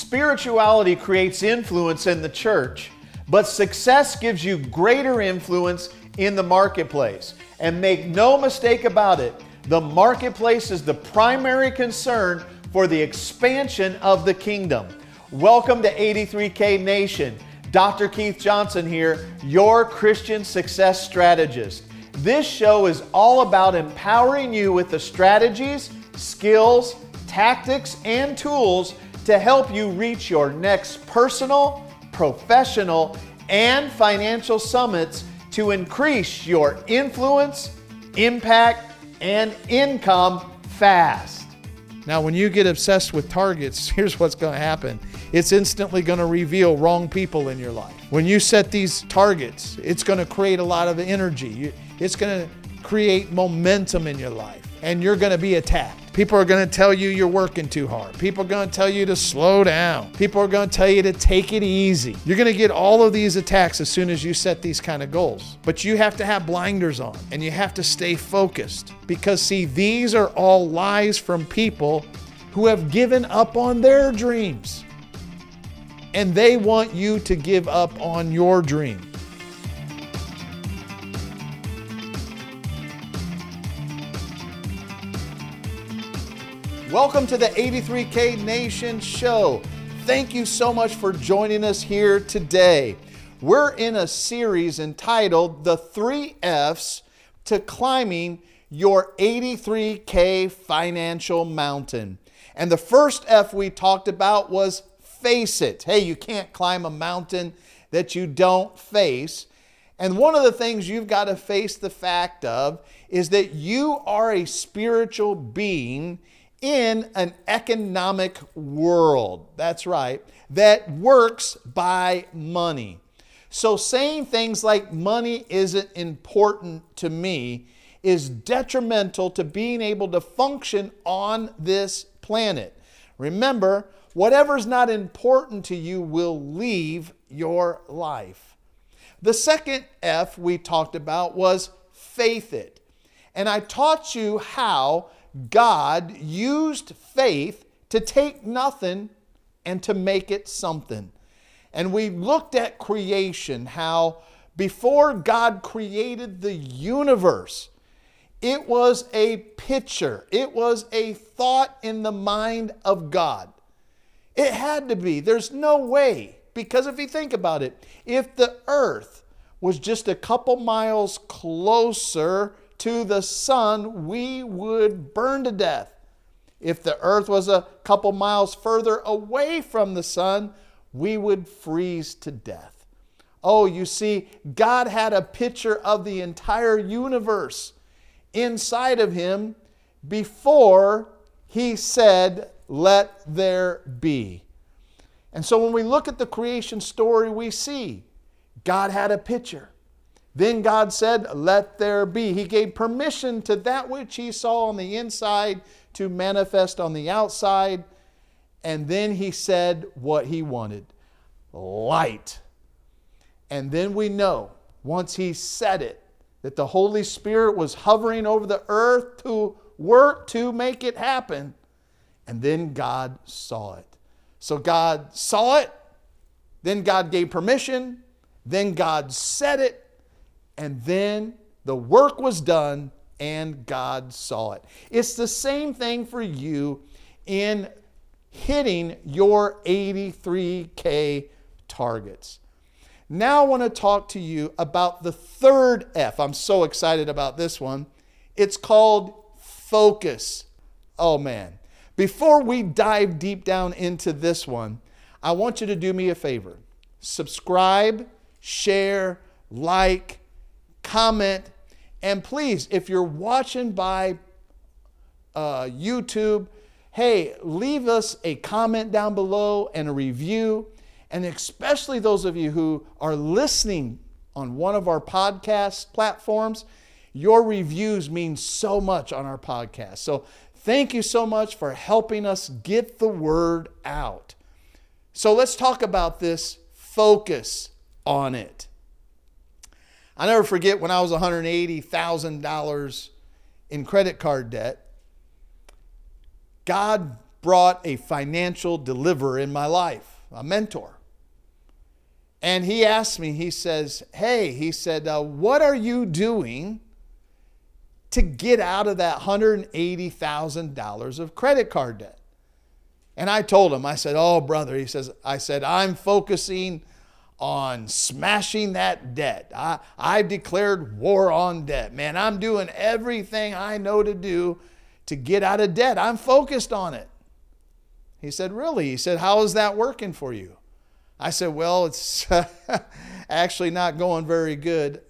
Spirituality creates influence in the church, but success gives you greater influence in the marketplace. And make no mistake about it, the marketplace is the primary concern for the expansion of the kingdom. Welcome to 83K Nation. Dr. Keith Johnson here, your Christian success strategist. This show is all about empowering you with the strategies, skills, tactics, and tools to help you reach your next personal, professional, and financial summits to increase your influence, impact, and income fast. Now, when you get obsessed with targets, here's what's going to happen it's instantly going to reveal wrong people in your life. When you set these targets, it's going to create a lot of energy, it's going to create momentum in your life, and you're going to be attacked. People are going to tell you you're working too hard. People are going to tell you to slow down. People are going to tell you to take it easy. You're going to get all of these attacks as soon as you set these kind of goals. But you have to have blinders on and you have to stay focused because, see, these are all lies from people who have given up on their dreams. And they want you to give up on your dream. Welcome to the 83K Nation Show. Thank you so much for joining us here today. We're in a series entitled The Three F's to Climbing Your 83K Financial Mountain. And the first F we talked about was face it. Hey, you can't climb a mountain that you don't face. And one of the things you've got to face the fact of is that you are a spiritual being in an economic world. That's right, that works by money. So saying things like money isn't important to me is detrimental to being able to function on this planet. Remember, whatever's not important to you will leave your life. The second F we talked about was faith it. And I taught you how God used faith to take nothing and to make it something. And we looked at creation, how before God created the universe, it was a picture, it was a thought in the mind of God. It had to be. There's no way. Because if you think about it, if the earth was just a couple miles closer to the sun, we would burn to death. If the earth was a couple miles further away from the sun, we would freeze to death. Oh, you see, God had a picture of the entire universe inside of him before he said, Let there be. And so when we look at the creation story, we see God had a picture. Then God said, Let there be. He gave permission to that which he saw on the inside to manifest on the outside. And then he said what he wanted light. And then we know, once he said it, that the Holy Spirit was hovering over the earth to work to make it happen. And then God saw it. So God saw it, then God gave permission, then God said it, and then the work was done and God saw it. It's the same thing for you in hitting your 83K targets. Now I want to talk to you about the third F. I'm so excited about this one. It's called focus. Oh man. Before we dive deep down into this one, I want you to do me a favor. Subscribe, share, like, comment, and please, if you're watching by uh, YouTube, hey, leave us a comment down below and a review. And especially those of you who are listening on one of our podcast platforms, your reviews mean so much on our podcast. So thank you so much for helping us get the word out. So let's talk about this focus on it. I never forget when I was $180,000 in credit card debt. God brought a financial deliverer in my life, a mentor. And he asked me, he says, Hey, he said, uh, what are you doing to get out of that $180,000 of credit card debt? And I told him, I said, Oh, brother, he says, I said, I'm focusing on smashing that debt. I, I've declared war on debt. Man, I'm doing everything I know to do to get out of debt. I'm focused on it. He said, Really? He said, How is that working for you? I said, Well, it's actually not going very good.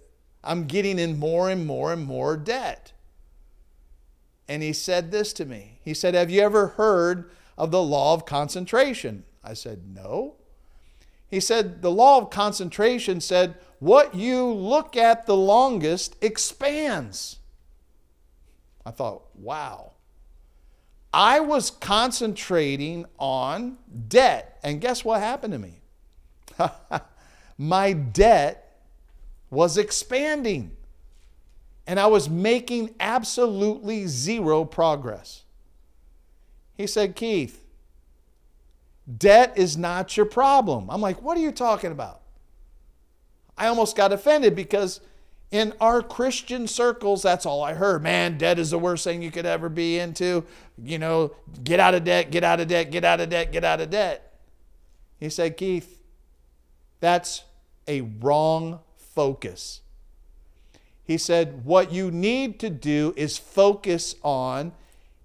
I'm getting in more and more and more debt. And he said this to me. He said, Have you ever heard of the law of concentration? I said, No. He said, The law of concentration said, What you look at the longest expands. I thought, wow. I was concentrating on debt. And guess what happened to me? My debt was expanding. And I was making absolutely zero progress. He said, Keith, debt is not your problem. I'm like, what are you talking about? I almost got offended because in our Christian circles, that's all I heard. Man, debt is the worst thing you could ever be into. You know, get out of debt, get out of debt, get out of debt, get out of debt. He said, Keith, that's a wrong focus. He said, what you need to do is focus on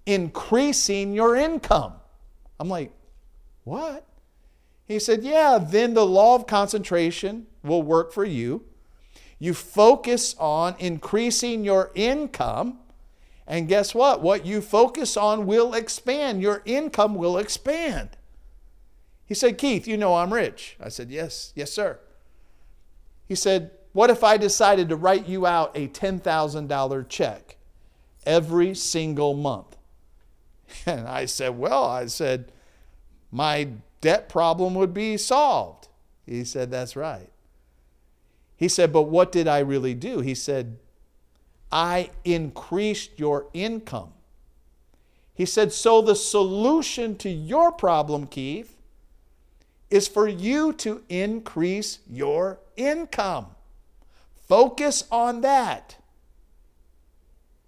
increasing your income. I'm like, what? He said, yeah, then the law of concentration will work for you you focus on increasing your income. And guess what? What you focus on will expand. Your income will expand. He said, Keith, you know I'm rich. I said, Yes, yes, sir. He said, What if I decided to write you out a $10,000 check every single month? And I said, Well, I said, my debt problem would be solved. He said, That's right. He said, But what did I really do? He said, I increased your income. He said, So the solution to your problem, Keith, is for you to increase your income. Focus on that.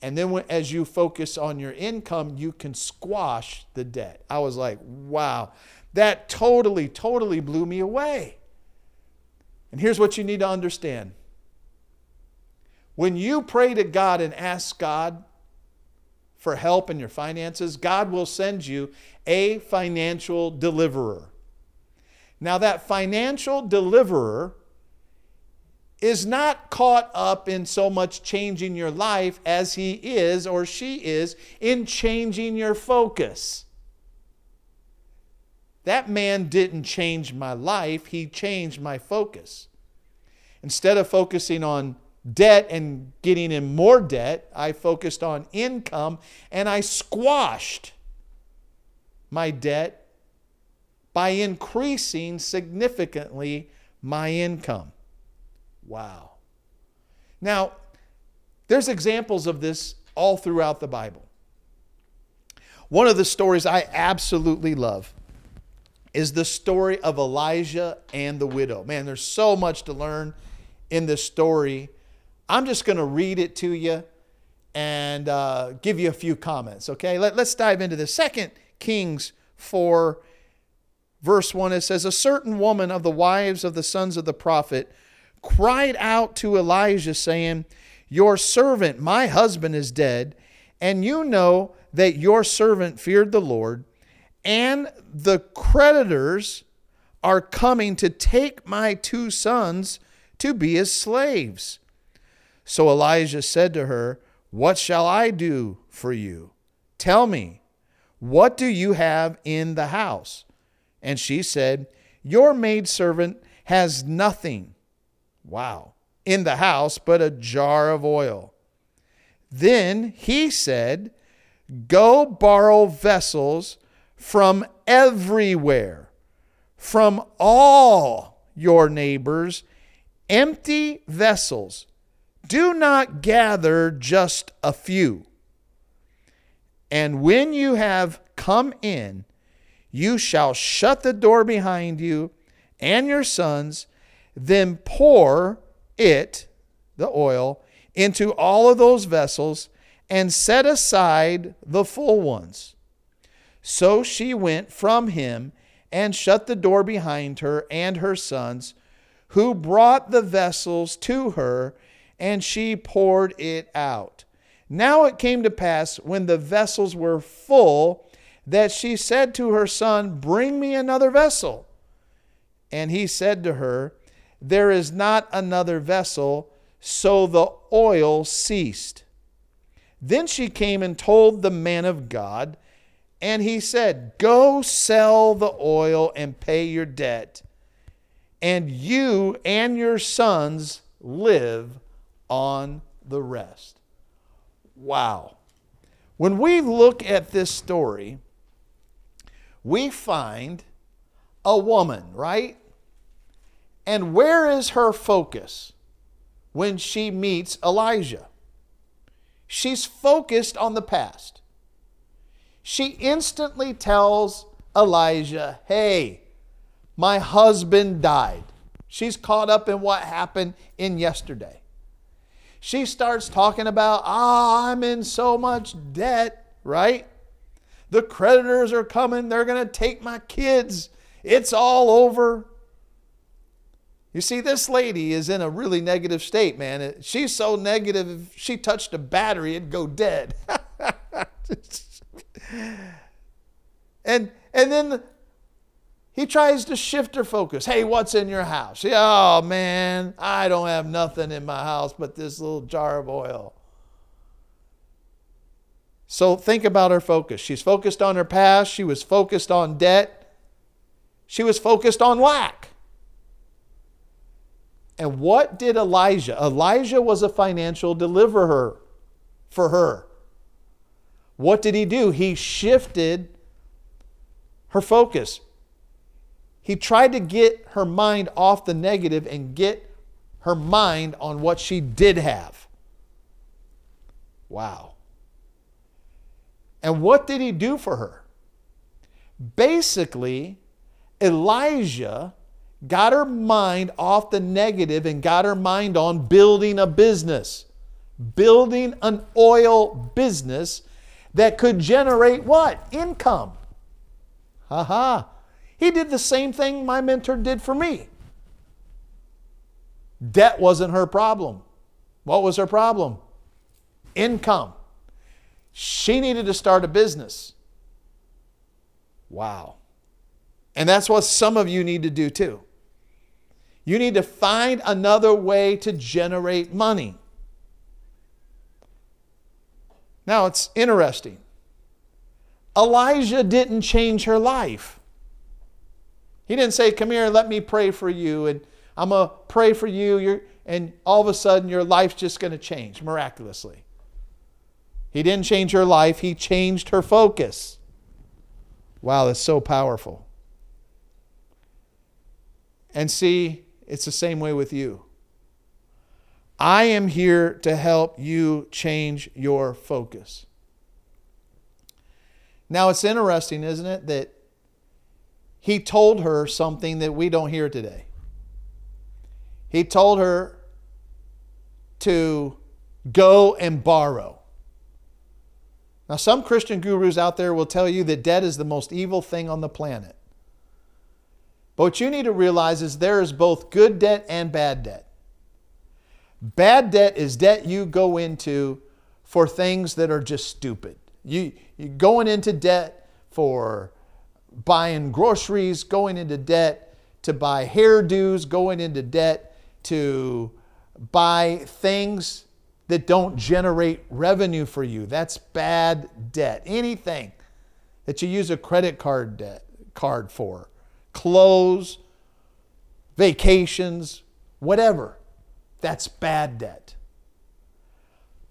And then when, as you focus on your income, you can squash the debt. I was like, wow, that totally, totally blew me away. And here's what you need to understand when you pray to God and ask God for help in your finances, God will send you a financial deliverer. Now, that financial deliverer is not caught up in so much changing your life as he is or she is in changing your focus. That man didn't change my life, he changed my focus. Instead of focusing on debt and getting in more debt, I focused on income and I squashed my debt by increasing significantly my income. Wow. Now, there's examples of this all throughout the Bible. One of the stories I absolutely love is the story of Elijah and the widow. Man, there's so much to learn in this story. I'm just going to read it to you and uh, give you a few comments, okay? Let, let's dive into this. Second Kings 4, verse 1, it says, A certain woman of the wives of the sons of the prophet cried out to Elijah, saying, Your servant, my husband, is dead, and you know that your servant feared the Lord and the creditors are coming to take my two sons to be his slaves. So Elijah said to her, What shall I do for you? Tell me, what do you have in the house? And she said, Your maidservant has nothing. Wow. In the house but a jar of oil. Then he said, Go borrow vessels from everywhere, from all your neighbors, empty vessels. Do not gather just a few. And when you have come in, You shall shut the door behind you and your sons, then pour it, the oil, into all of those vessels and set aside the full ones. So she went from him and shut the door behind her and her sons, who brought the vessels to her, and she poured it out. Now it came to pass when the vessels were full that she said to her son, Bring me another vessel. And he said to her, There is not another vessel. So the oil ceased. Then she came and told the man of God, and he said, Go sell the oil and pay your debt, and you and your sons live on the rest. Wow. When we look at this story, we find a woman, right? And where is her focus when she meets Elijah? She's focused on the past. She instantly tells Elijah, Hey, my husband died. She's caught up in what happened in yesterday. She starts talking about, Ah, oh, I'm in so much debt, right? The creditors are coming. They're going to take my kids. It's all over. You see, this lady is in a really negative state, man. She's so negative, if she touched a battery, it'd go dead. and, and then he tries to shift her focus. Hey, what's in your house? oh, man, I don't have nothing in my house but this little jar of oil. So think about her focus. She's focused on her past, she was focused on debt, she was focused on lack. And what did Elijah? Elijah was a financial deliverer for her. What did he do? He shifted her focus. He tried to get her mind off the negative and get her mind on what she did have. Wow. And what did he do for her? Basically, Elijah got her mind off the negative and got her mind on building a business, building an oil business that could generate what? Income. Ha ha. He did the same thing my mentor did for me. Debt wasn't her problem. What was her problem? Income. She needed to start a business. Wow. And that's what some of you need to do too. You need to find another way to generate money. Now, it's interesting. Elijah didn't change her life. He didn't say, Come here, let me pray for you, and I'm going to pray for you, and all of a sudden your life's just going to change miraculously. He didn't change her life, he changed her focus. Wow, that's so powerful. And see, it's the same way with you. I am here to help you change your focus. Now, it's interesting, isn't it, that he told her something that we don't hear today. He told her to go and borrow. Now, some Christian gurus out there will tell you that debt is the most evil thing on the planet. But what you need to realize is there is both good debt and bad debt. Bad debt is debt you go into for things that are just stupid. You, you're going into debt for buying groceries, going into debt to buy hairdos, going into debt to buy things that don't generate revenue for you. That's bad debt. Anything that you use a credit card debt card for, clothes, vacations, whatever. That's bad debt.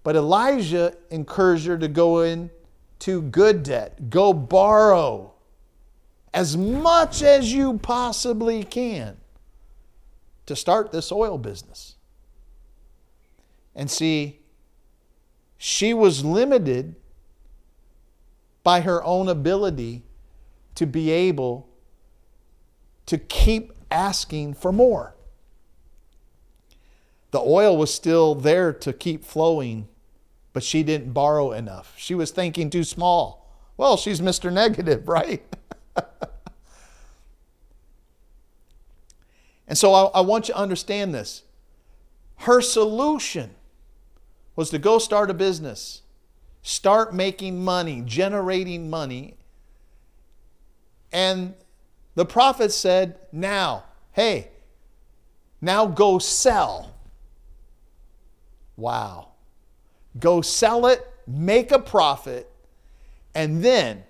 But Elijah encouraged her to go in to good debt. Go borrow as much as you possibly can to start this oil business. And see, she was limited by her own ability to be able to keep asking for more. The oil was still there to keep flowing, but she didn't borrow enough. She was thinking too small. Well, she's Mr. Negative, right? and so I, I, want you to understand this. Her solution was to go start a business, start making money, generating money. And the prophet said, Now, hey, now go sell. Wow. Go sell it, make a profit, and then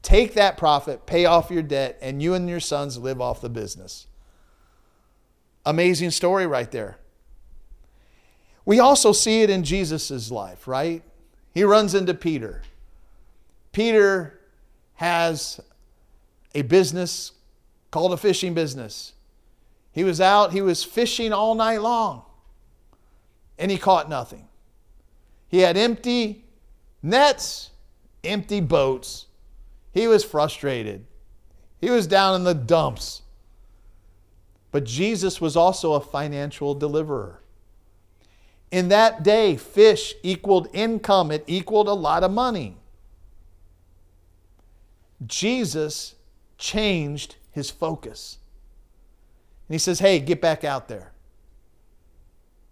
take that profit, pay off your debt, and you and your sons live off the business. Amazing story right there. We also see it in Jesus' life, right? He runs into Peter. Peter has a business called a fishing business. He was out, he was fishing all night long and he caught nothing. He had empty nets, empty boats. He was frustrated. He was down in the dumps. But Jesus was also a financial deliverer. In that day, fish equaled income, it equaled a lot of money. Jesus changed his focus. And he says, Hey, get back out there.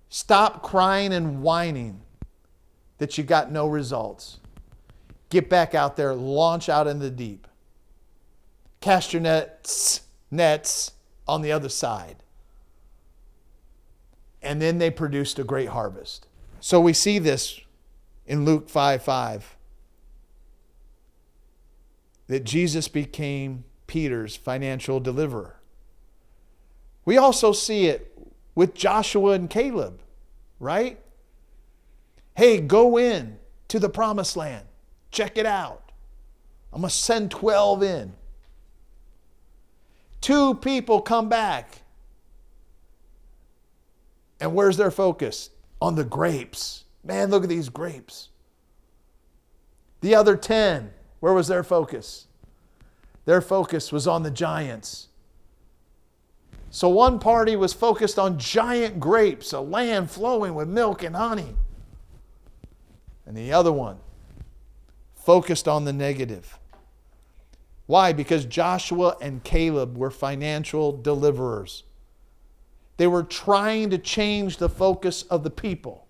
Stop crying and whining that you got no results. Get back out there, launch out in the deep. Cast your nets, nets on the other side. And then they produced a great harvest. So we see this in Luke 5 5 that Jesus became Peter's financial deliverer. We also see it with Joshua and Caleb, right? Hey, go in to the promised land. Check it out. I'm going to send 12 in. Two people come back. And where's their focus? On the grapes. Man, look at these grapes. The other 10, where was their focus? Their focus was on the giants. So one party was focused on giant grapes, a land flowing with milk and honey. And the other one focused on the negative. Why? Because Joshua and Caleb were financial deliverers. They were trying to change the focus of the people.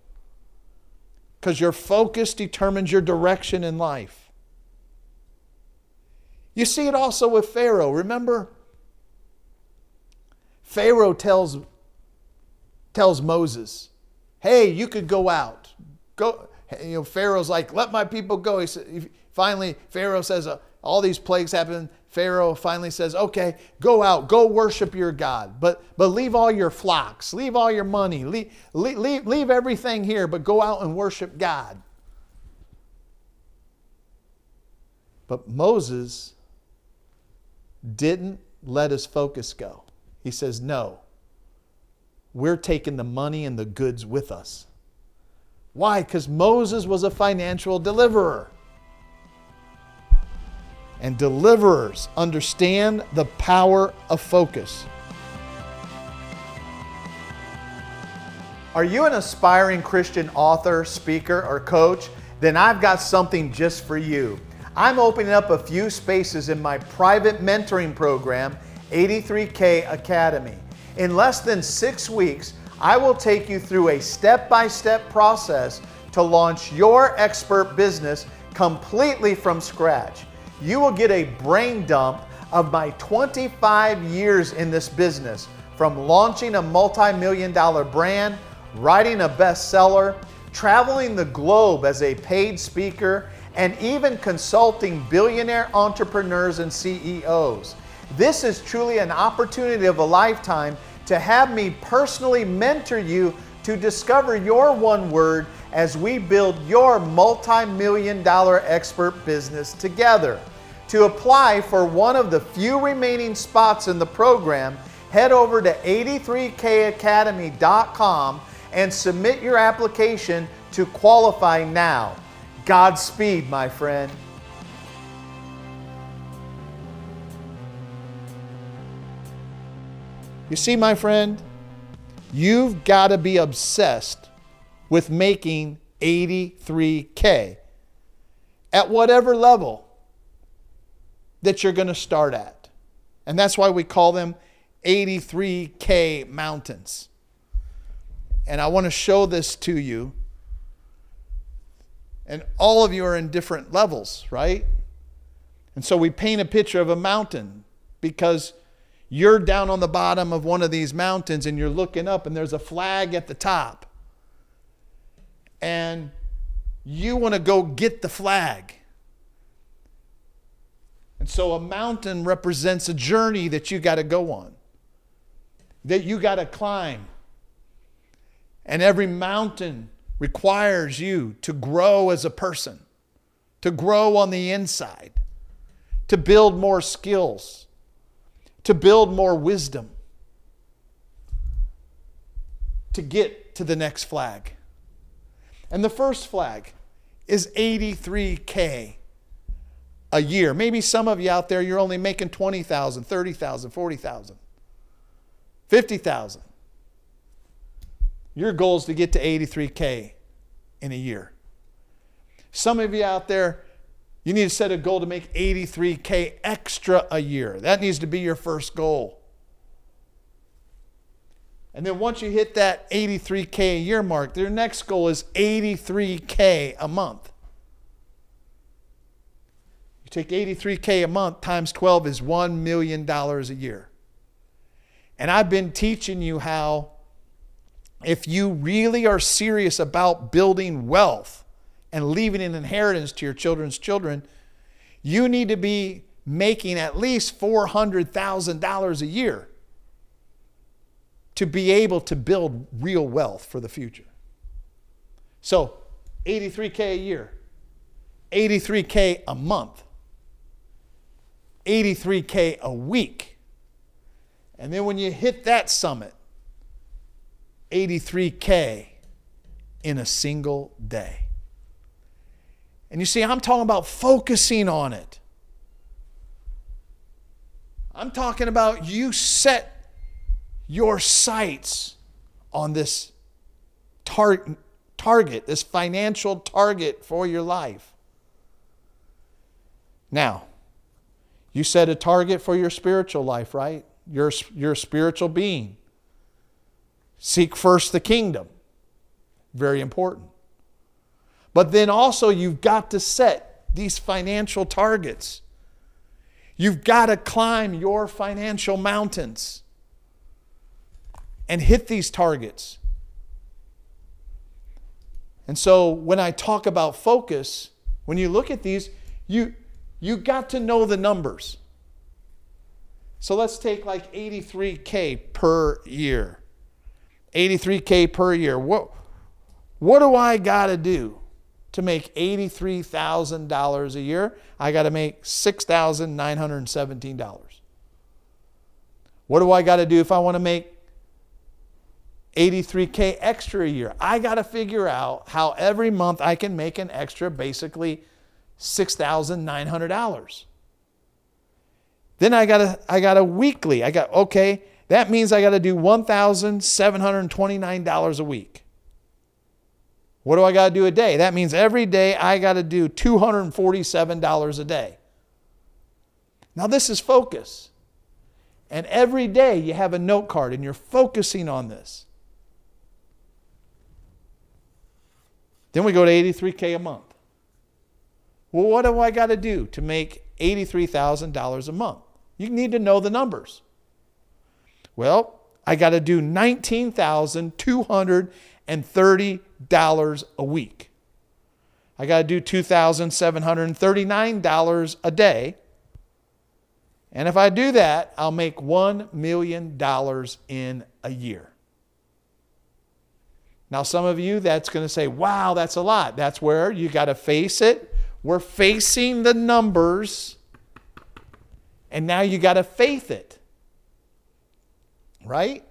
Because your focus determines your direction in life. You see it also with Pharaoh. Remember, Pharaoh tells, tells Moses, hey, you could go out. Go. You know, Pharaoh's like, let my people go. He said, finally, Pharaoh says, uh, all these plagues happen. Pharaoh finally says, okay, go out, go worship your God, but, but leave all your flocks, leave all your money, leave, leave, leave everything here, but go out and worship God. But Moses didn't let his focus go. He says, No, we're taking the money and the goods with us. Why? Because Moses was a financial deliverer. And deliverers understand the power of focus. Are you an aspiring Christian author, speaker, or coach? Then I've got something just for you. I'm opening up a few spaces in my private mentoring program 83K Academy. In less than six weeks, I will take you through a step by step process to launch your expert business completely from scratch. You will get a brain dump of my 25 years in this business from launching a multi million dollar brand, writing a bestseller, traveling the globe as a paid speaker, and even consulting billionaire entrepreneurs and CEOs. This is truly an opportunity of a lifetime to have me personally mentor you to discover your one word as we build your multi million dollar expert business together. To apply for one of the few remaining spots in the program, head over to 83kacademy.com and submit your application to qualify now. Godspeed, my friend. You see, my friend, you've got to be obsessed with making 83K at whatever level that you're going to start at. And that's why we call them 83K mountains. And I want to show this to you and all of you are in different levels, right? And so we paint a picture of a mountain because you're down on the bottom of one of these mountains and you're looking up and there's a flag at the top. And you want to go get the flag. And so a mountain represents a journey that you got to go on, that you got to climb. And every mountain requires you to grow as a person, to grow on the inside, to build more skills, to build more wisdom, to get to the next flag. And the first flag is 83K a year. Maybe some of you out there, you're only making 20,000, 30,000, 40,000, 50,000. Your goal is to get to 83K in a year. Some of you out there, you need to set a goal to make 83K extra a year. That needs to be your first goal. And then once you hit that 83K a year mark, their next goal is 83K a month. You take 83K a month times 12 is $1 million a year. And I've been teaching you how, if you really are serious about building wealth and leaving an inheritance to your children's children, you need to be making at least $400,000 a year to be able to build real wealth for the future. So, 83K a year, 83K a month, 83K a week. And then when you hit that summit, 83K in a single day. And you see, I'm talking about focusing on it. I'm talking about you set your sights on this tar- target, this financial target for your life. Now, you set a target for your spiritual life, right? You're a spiritual being. Seek first the kingdom. Very important. But then also, you've got to set these financial targets. You've got to climb your financial mountains and hit these targets. And so, when I talk about focus, when you look at these, you, you got to know the numbers. So let's take like 83K per year. 83K per year. What, what do I got to do to make $83,000 a year? I got to make $6,917. What do I got to do if I want to make 83K extra a year? I got to figure out how every month I can make an extra basically $6,900. Then I got a I got a weekly. I got okay, that means I got to do $1,729 a week. What do I got to do a day? That means every day I got to do $247 a day. Now this is focus. And every day you have a note card and you're focusing on this. Then we go to 83K a month. Well, what do I got to do to make $83,000 a month? You need to know the numbers. Well, I got to do $19,230 a week. I got to do $2,739 a day. And if I do that, I'll make $1 million in a year. Now, some of you, that's going to say, wow, that's a lot. That's where you got to face it we're facing the numbers, and now you got to faith it. Right?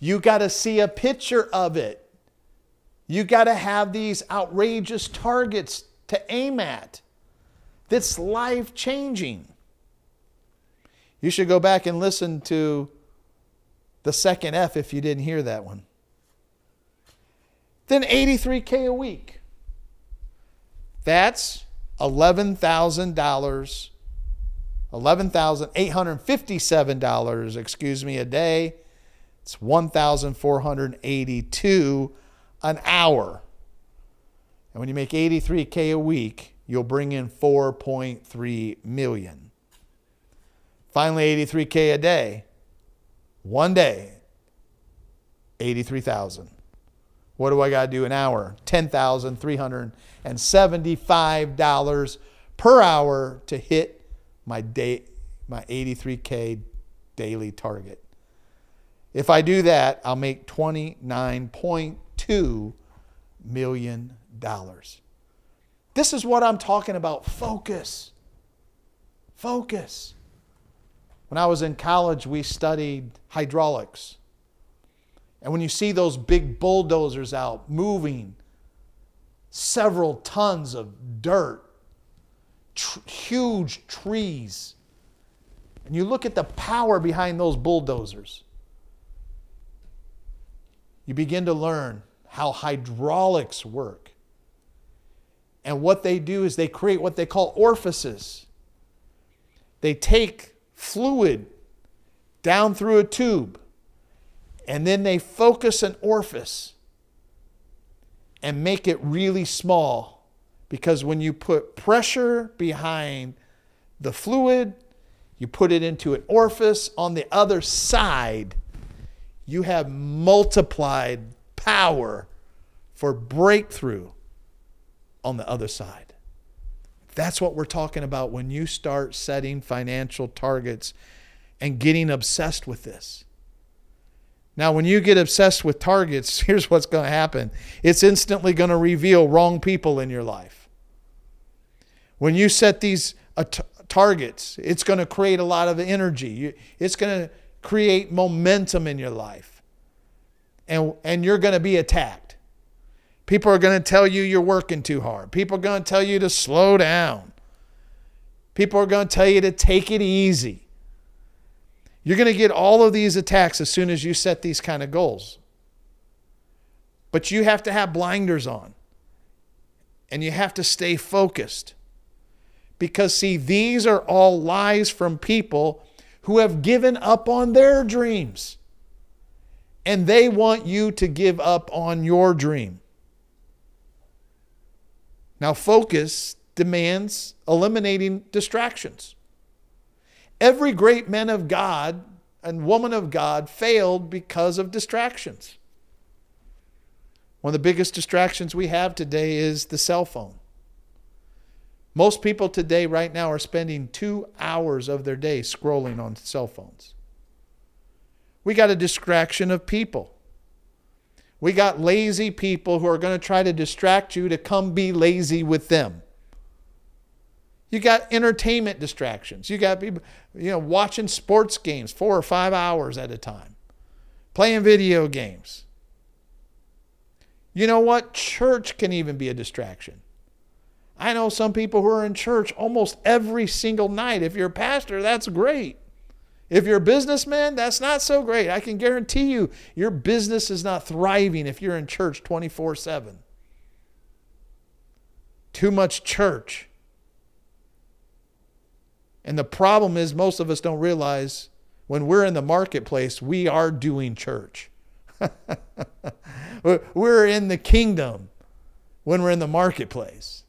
You got to see a picture of it. You got to have these outrageous targets to aim at. That's life changing. You should go back and listen to The second F, if you didn't hear that one. Then 83K a week. That's $11,000, $11,857, excuse me, a day. It's 1,482 an hour. And when you make 83K a week, you'll bring in 4.3 million. Finally, 83K a day. One day, 83,000. What do I got to do an hour? $10,375 per hour to hit my day my 83k daily target. If I do that, I'll make 29.2 million dollars. This is what I'm talking about, focus. Focus. When I was in college, we studied hydraulics. And when you see those big bulldozers out moving several tons of dirt, tr- huge trees, and you look at the power behind those bulldozers, you begin to learn how hydraulics work. And what they do is they create what they call orifices. They take fluid down through a tube and then they focus an orifice and make it really small because when you put pressure behind the fluid, you put it into an orifice on the other side, you have multiplied power for breakthrough on the other side. That's what we're talking about when you start setting financial targets and getting obsessed with this. Now, when you get obsessed with targets, here's what's going to happen it's instantly going to reveal wrong people in your life. When you set these uh, targets, it's going to create a lot of energy, it's going to create momentum in your life. And, and you're going to be attacked. People are going to tell you you're working too hard. People are going to tell you to slow down. People are going to tell you to take it easy. You're going to get all of these attacks as soon as you set these kind of goals. But you have to have blinders on and you have to stay focused. Because, see, these are all lies from people who have given up on their dreams. And they want you to give up on your dream. Now, focus demands eliminating distractions. Every great man of God and woman of God failed because of distractions. One of the biggest distractions we have today is the cell phone. Most people today, right now, are spending two hours of their day scrolling on cell phones. We got a distraction of people. We got lazy people who are going to try to distract you to come be lazy with them. You got entertainment distractions. You got people, you know, watching sports games four or five hours at a time, playing video games. You know what? Church can even be a distraction. I know some people who are in church almost every single night. If you're a pastor, that's great. If you're a businessman, that's not so great. I can guarantee you your business is not thriving if you're in church 24 7. Too much church and the problem is, most of us don't realize when we're in the marketplace, we are doing church. we're in the kingdom when we're in the marketplace.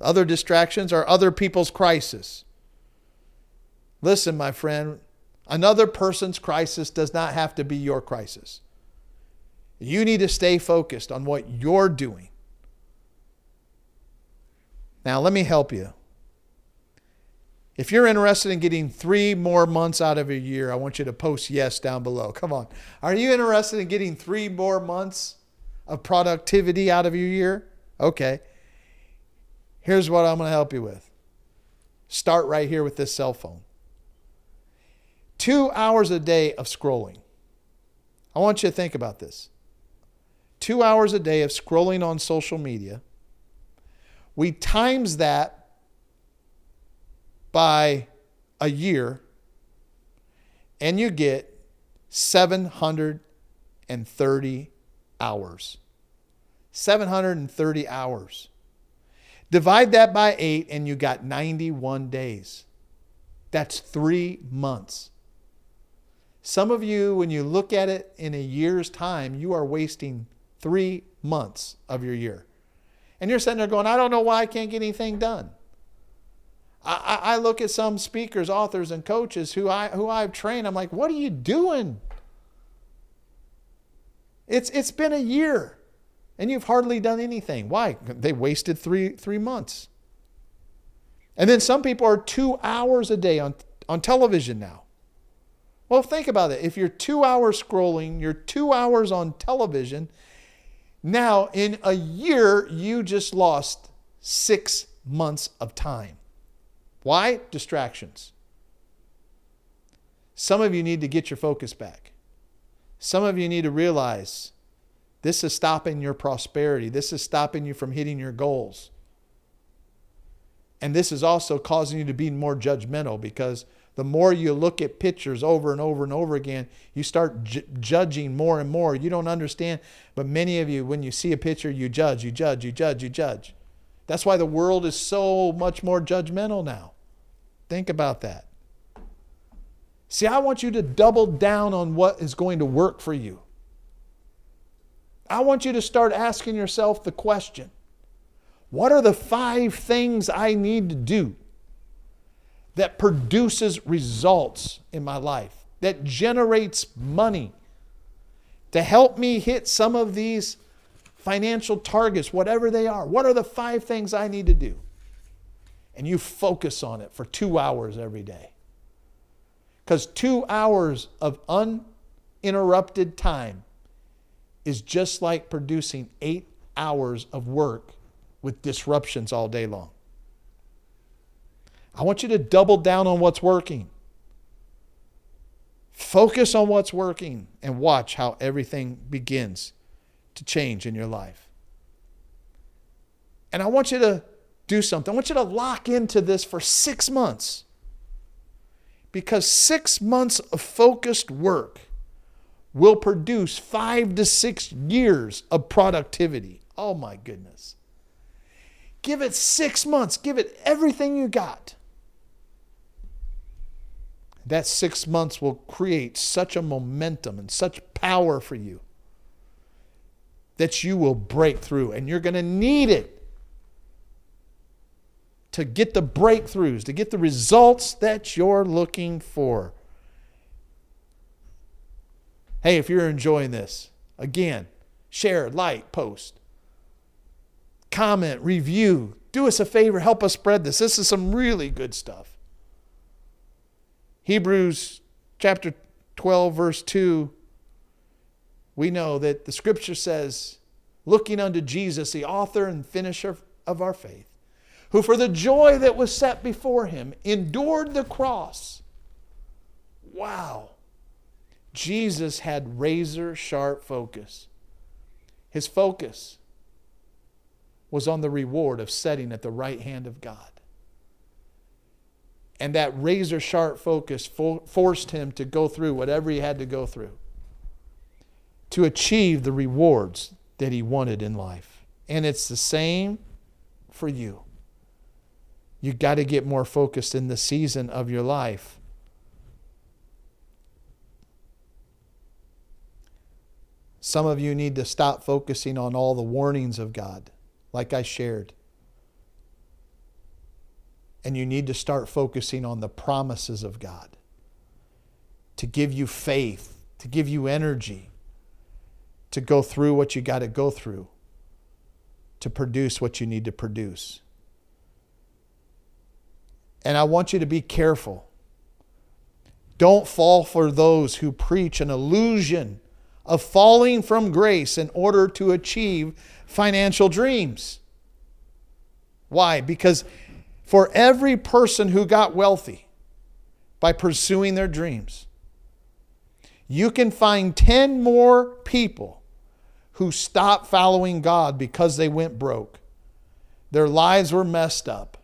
Other distractions are other people's crisis. Listen, my friend, another person's crisis does not have to be your crisis. You need to stay focused on what you're doing. Now, let me help you. If you're interested in getting three more months out of a year, I want you to post yes down below. Come on. Are you interested in getting three more months of productivity out of your year? Okay. Here's what I'm going to help you with. Start right here with this cell phone. Two hours a day of scrolling. I want you to think about this. Two hours a day of scrolling on social media. We times that by a year, and you get 730 hours. 730 hours. Divide that by eight, and you got 91 days. That's three months. Some of you, when you look at it in a year's time, you are wasting three months of your year. And you're sitting there going, I don't know why I can't get anything done. I, I look at some speakers, authors, and coaches who, I, who I've trained. I'm like, what are you doing? It's, it's been a year and you've hardly done anything. Why? They wasted three, three months. And then some people are two hours a day on, on television now. Well, think about it. If you're two hours scrolling, you're two hours on television. Now, in a year, you just lost six months of time. Why? Distractions. Some of you need to get your focus back. Some of you need to realize this is stopping your prosperity. This is stopping you from hitting your goals. And this is also causing you to be more judgmental because the more you look at pictures over and over and over again, you start ju- judging more and more. You don't understand, but many of you, when you see a picture, you judge, you judge, you judge, you judge. That's why the world is so much more judgmental now. Think about that. See, I want you to double down on what is going to work for you. I want you to start asking yourself the question what are the five things I need to do that produces results in my life, that generates money to help me hit some of these financial targets, whatever they are? What are the five things I need to do? And you focus on it for two hours every day. Because two hours of uninterrupted time is just like producing eight hours of work with disruptions all day long. I want you to double down on what's working. Focus on what's working and watch how everything begins to change in your life. And I want you to do something. I want you to lock into this for six months. Because six months of focused work will produce five to six years of productivity. Oh my goodness. Give it six months, give it everything you got. That six months will create such a momentum and such power for you that you will break through, and you're going to need it to get the breakthroughs, to get the results that you're looking for. Hey, if you're enjoying this, again, share, like, post, comment, review. Do us a favor, help us spread this. This is some really good stuff. Hebrews chapter 12, verse 2, we know that the scripture says, looking unto Jesus, the author and finisher of our faith, who for the joy that was set before him endured the cross. Wow. Jesus had razor sharp focus. His focus was on the reward of setting at the right hand of God. And that razor sharp focus fo- forced him to go through whatever he had to go through to achieve the rewards that he wanted in life. And it's the same for you. You've got to get more focused in the season of your life Some of you need to stop focusing on all the warnings of God, like I shared. And you need to start focusing on the promises of God to give you faith, to give you energy, to go through what you got to go through, to produce what you need to produce. And I want you to be careful. Don't fall for those who preach an illusion of falling from grace in order to achieve financial dreams. Why? Because for every person who got wealthy by pursuing their dreams, you can find 10 more people who stopped following God because they went broke. Their lives were messed up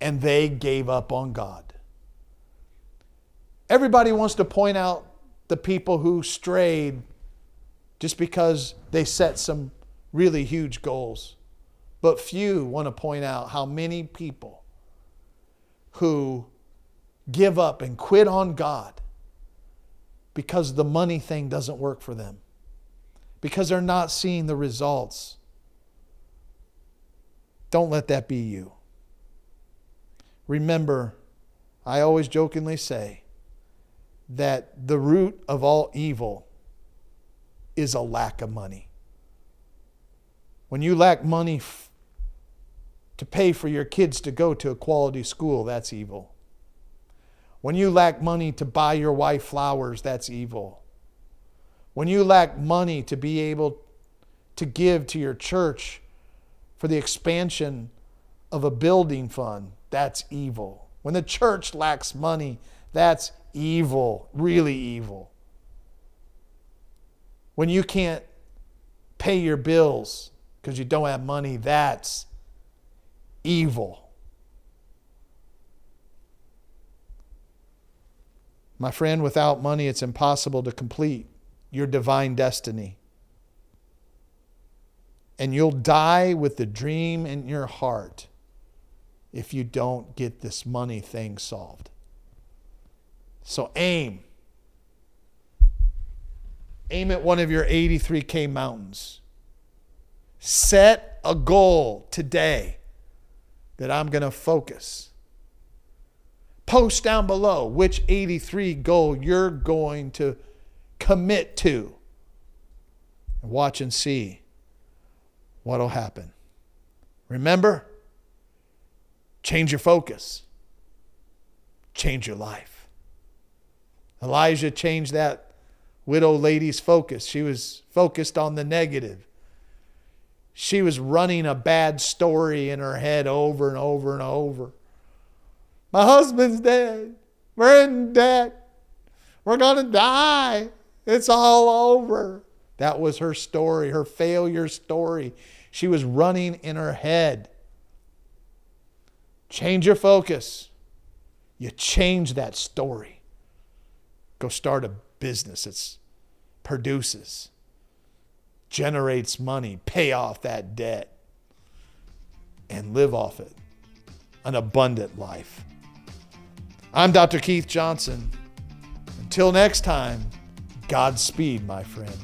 and they gave up on God. Everybody wants to point out the people who strayed just because they set some really huge goals. But few want to point out how many people who give up and quit on God because the money thing doesn't work for them, because they're not seeing the results. Don't let that be you. Remember, I always jokingly say that the root of all evil is a lack of money. When you lack money f- to pay for your kids to go to a quality school, that's evil. When you lack money to buy your wife flowers, that's evil. When you lack money to be able to give to your church for the expansion of a building fund, that's evil. When the church lacks money, that's evil, really evil. When you can't pay your bills because you don't have money, that's evil. My friend, without money, it's impossible to complete your divine destiny. And you'll die with the dream in your heart if you don't get this money thing solved. So aim. Aim at one of your 83K mountains. Set a goal today that I'm going to focus Post down below which 83 goal you're going to commit to. Watch and see what'll happen. Remember, change your focus, change your life. Elijah changed that widow lady's focus. She was focused on the negative. She was running a bad story in her head over and over and over. My husband's dead. We're in debt. We're going to die. It's all over. That was her story, her failure story. She was running in her head. Change your focus. You change that story. Go start a business that produces, generates money, pay off that debt, and live off it. An abundant life. I'm Dr. Keith Johnson. Until next time, Godspeed, my friend.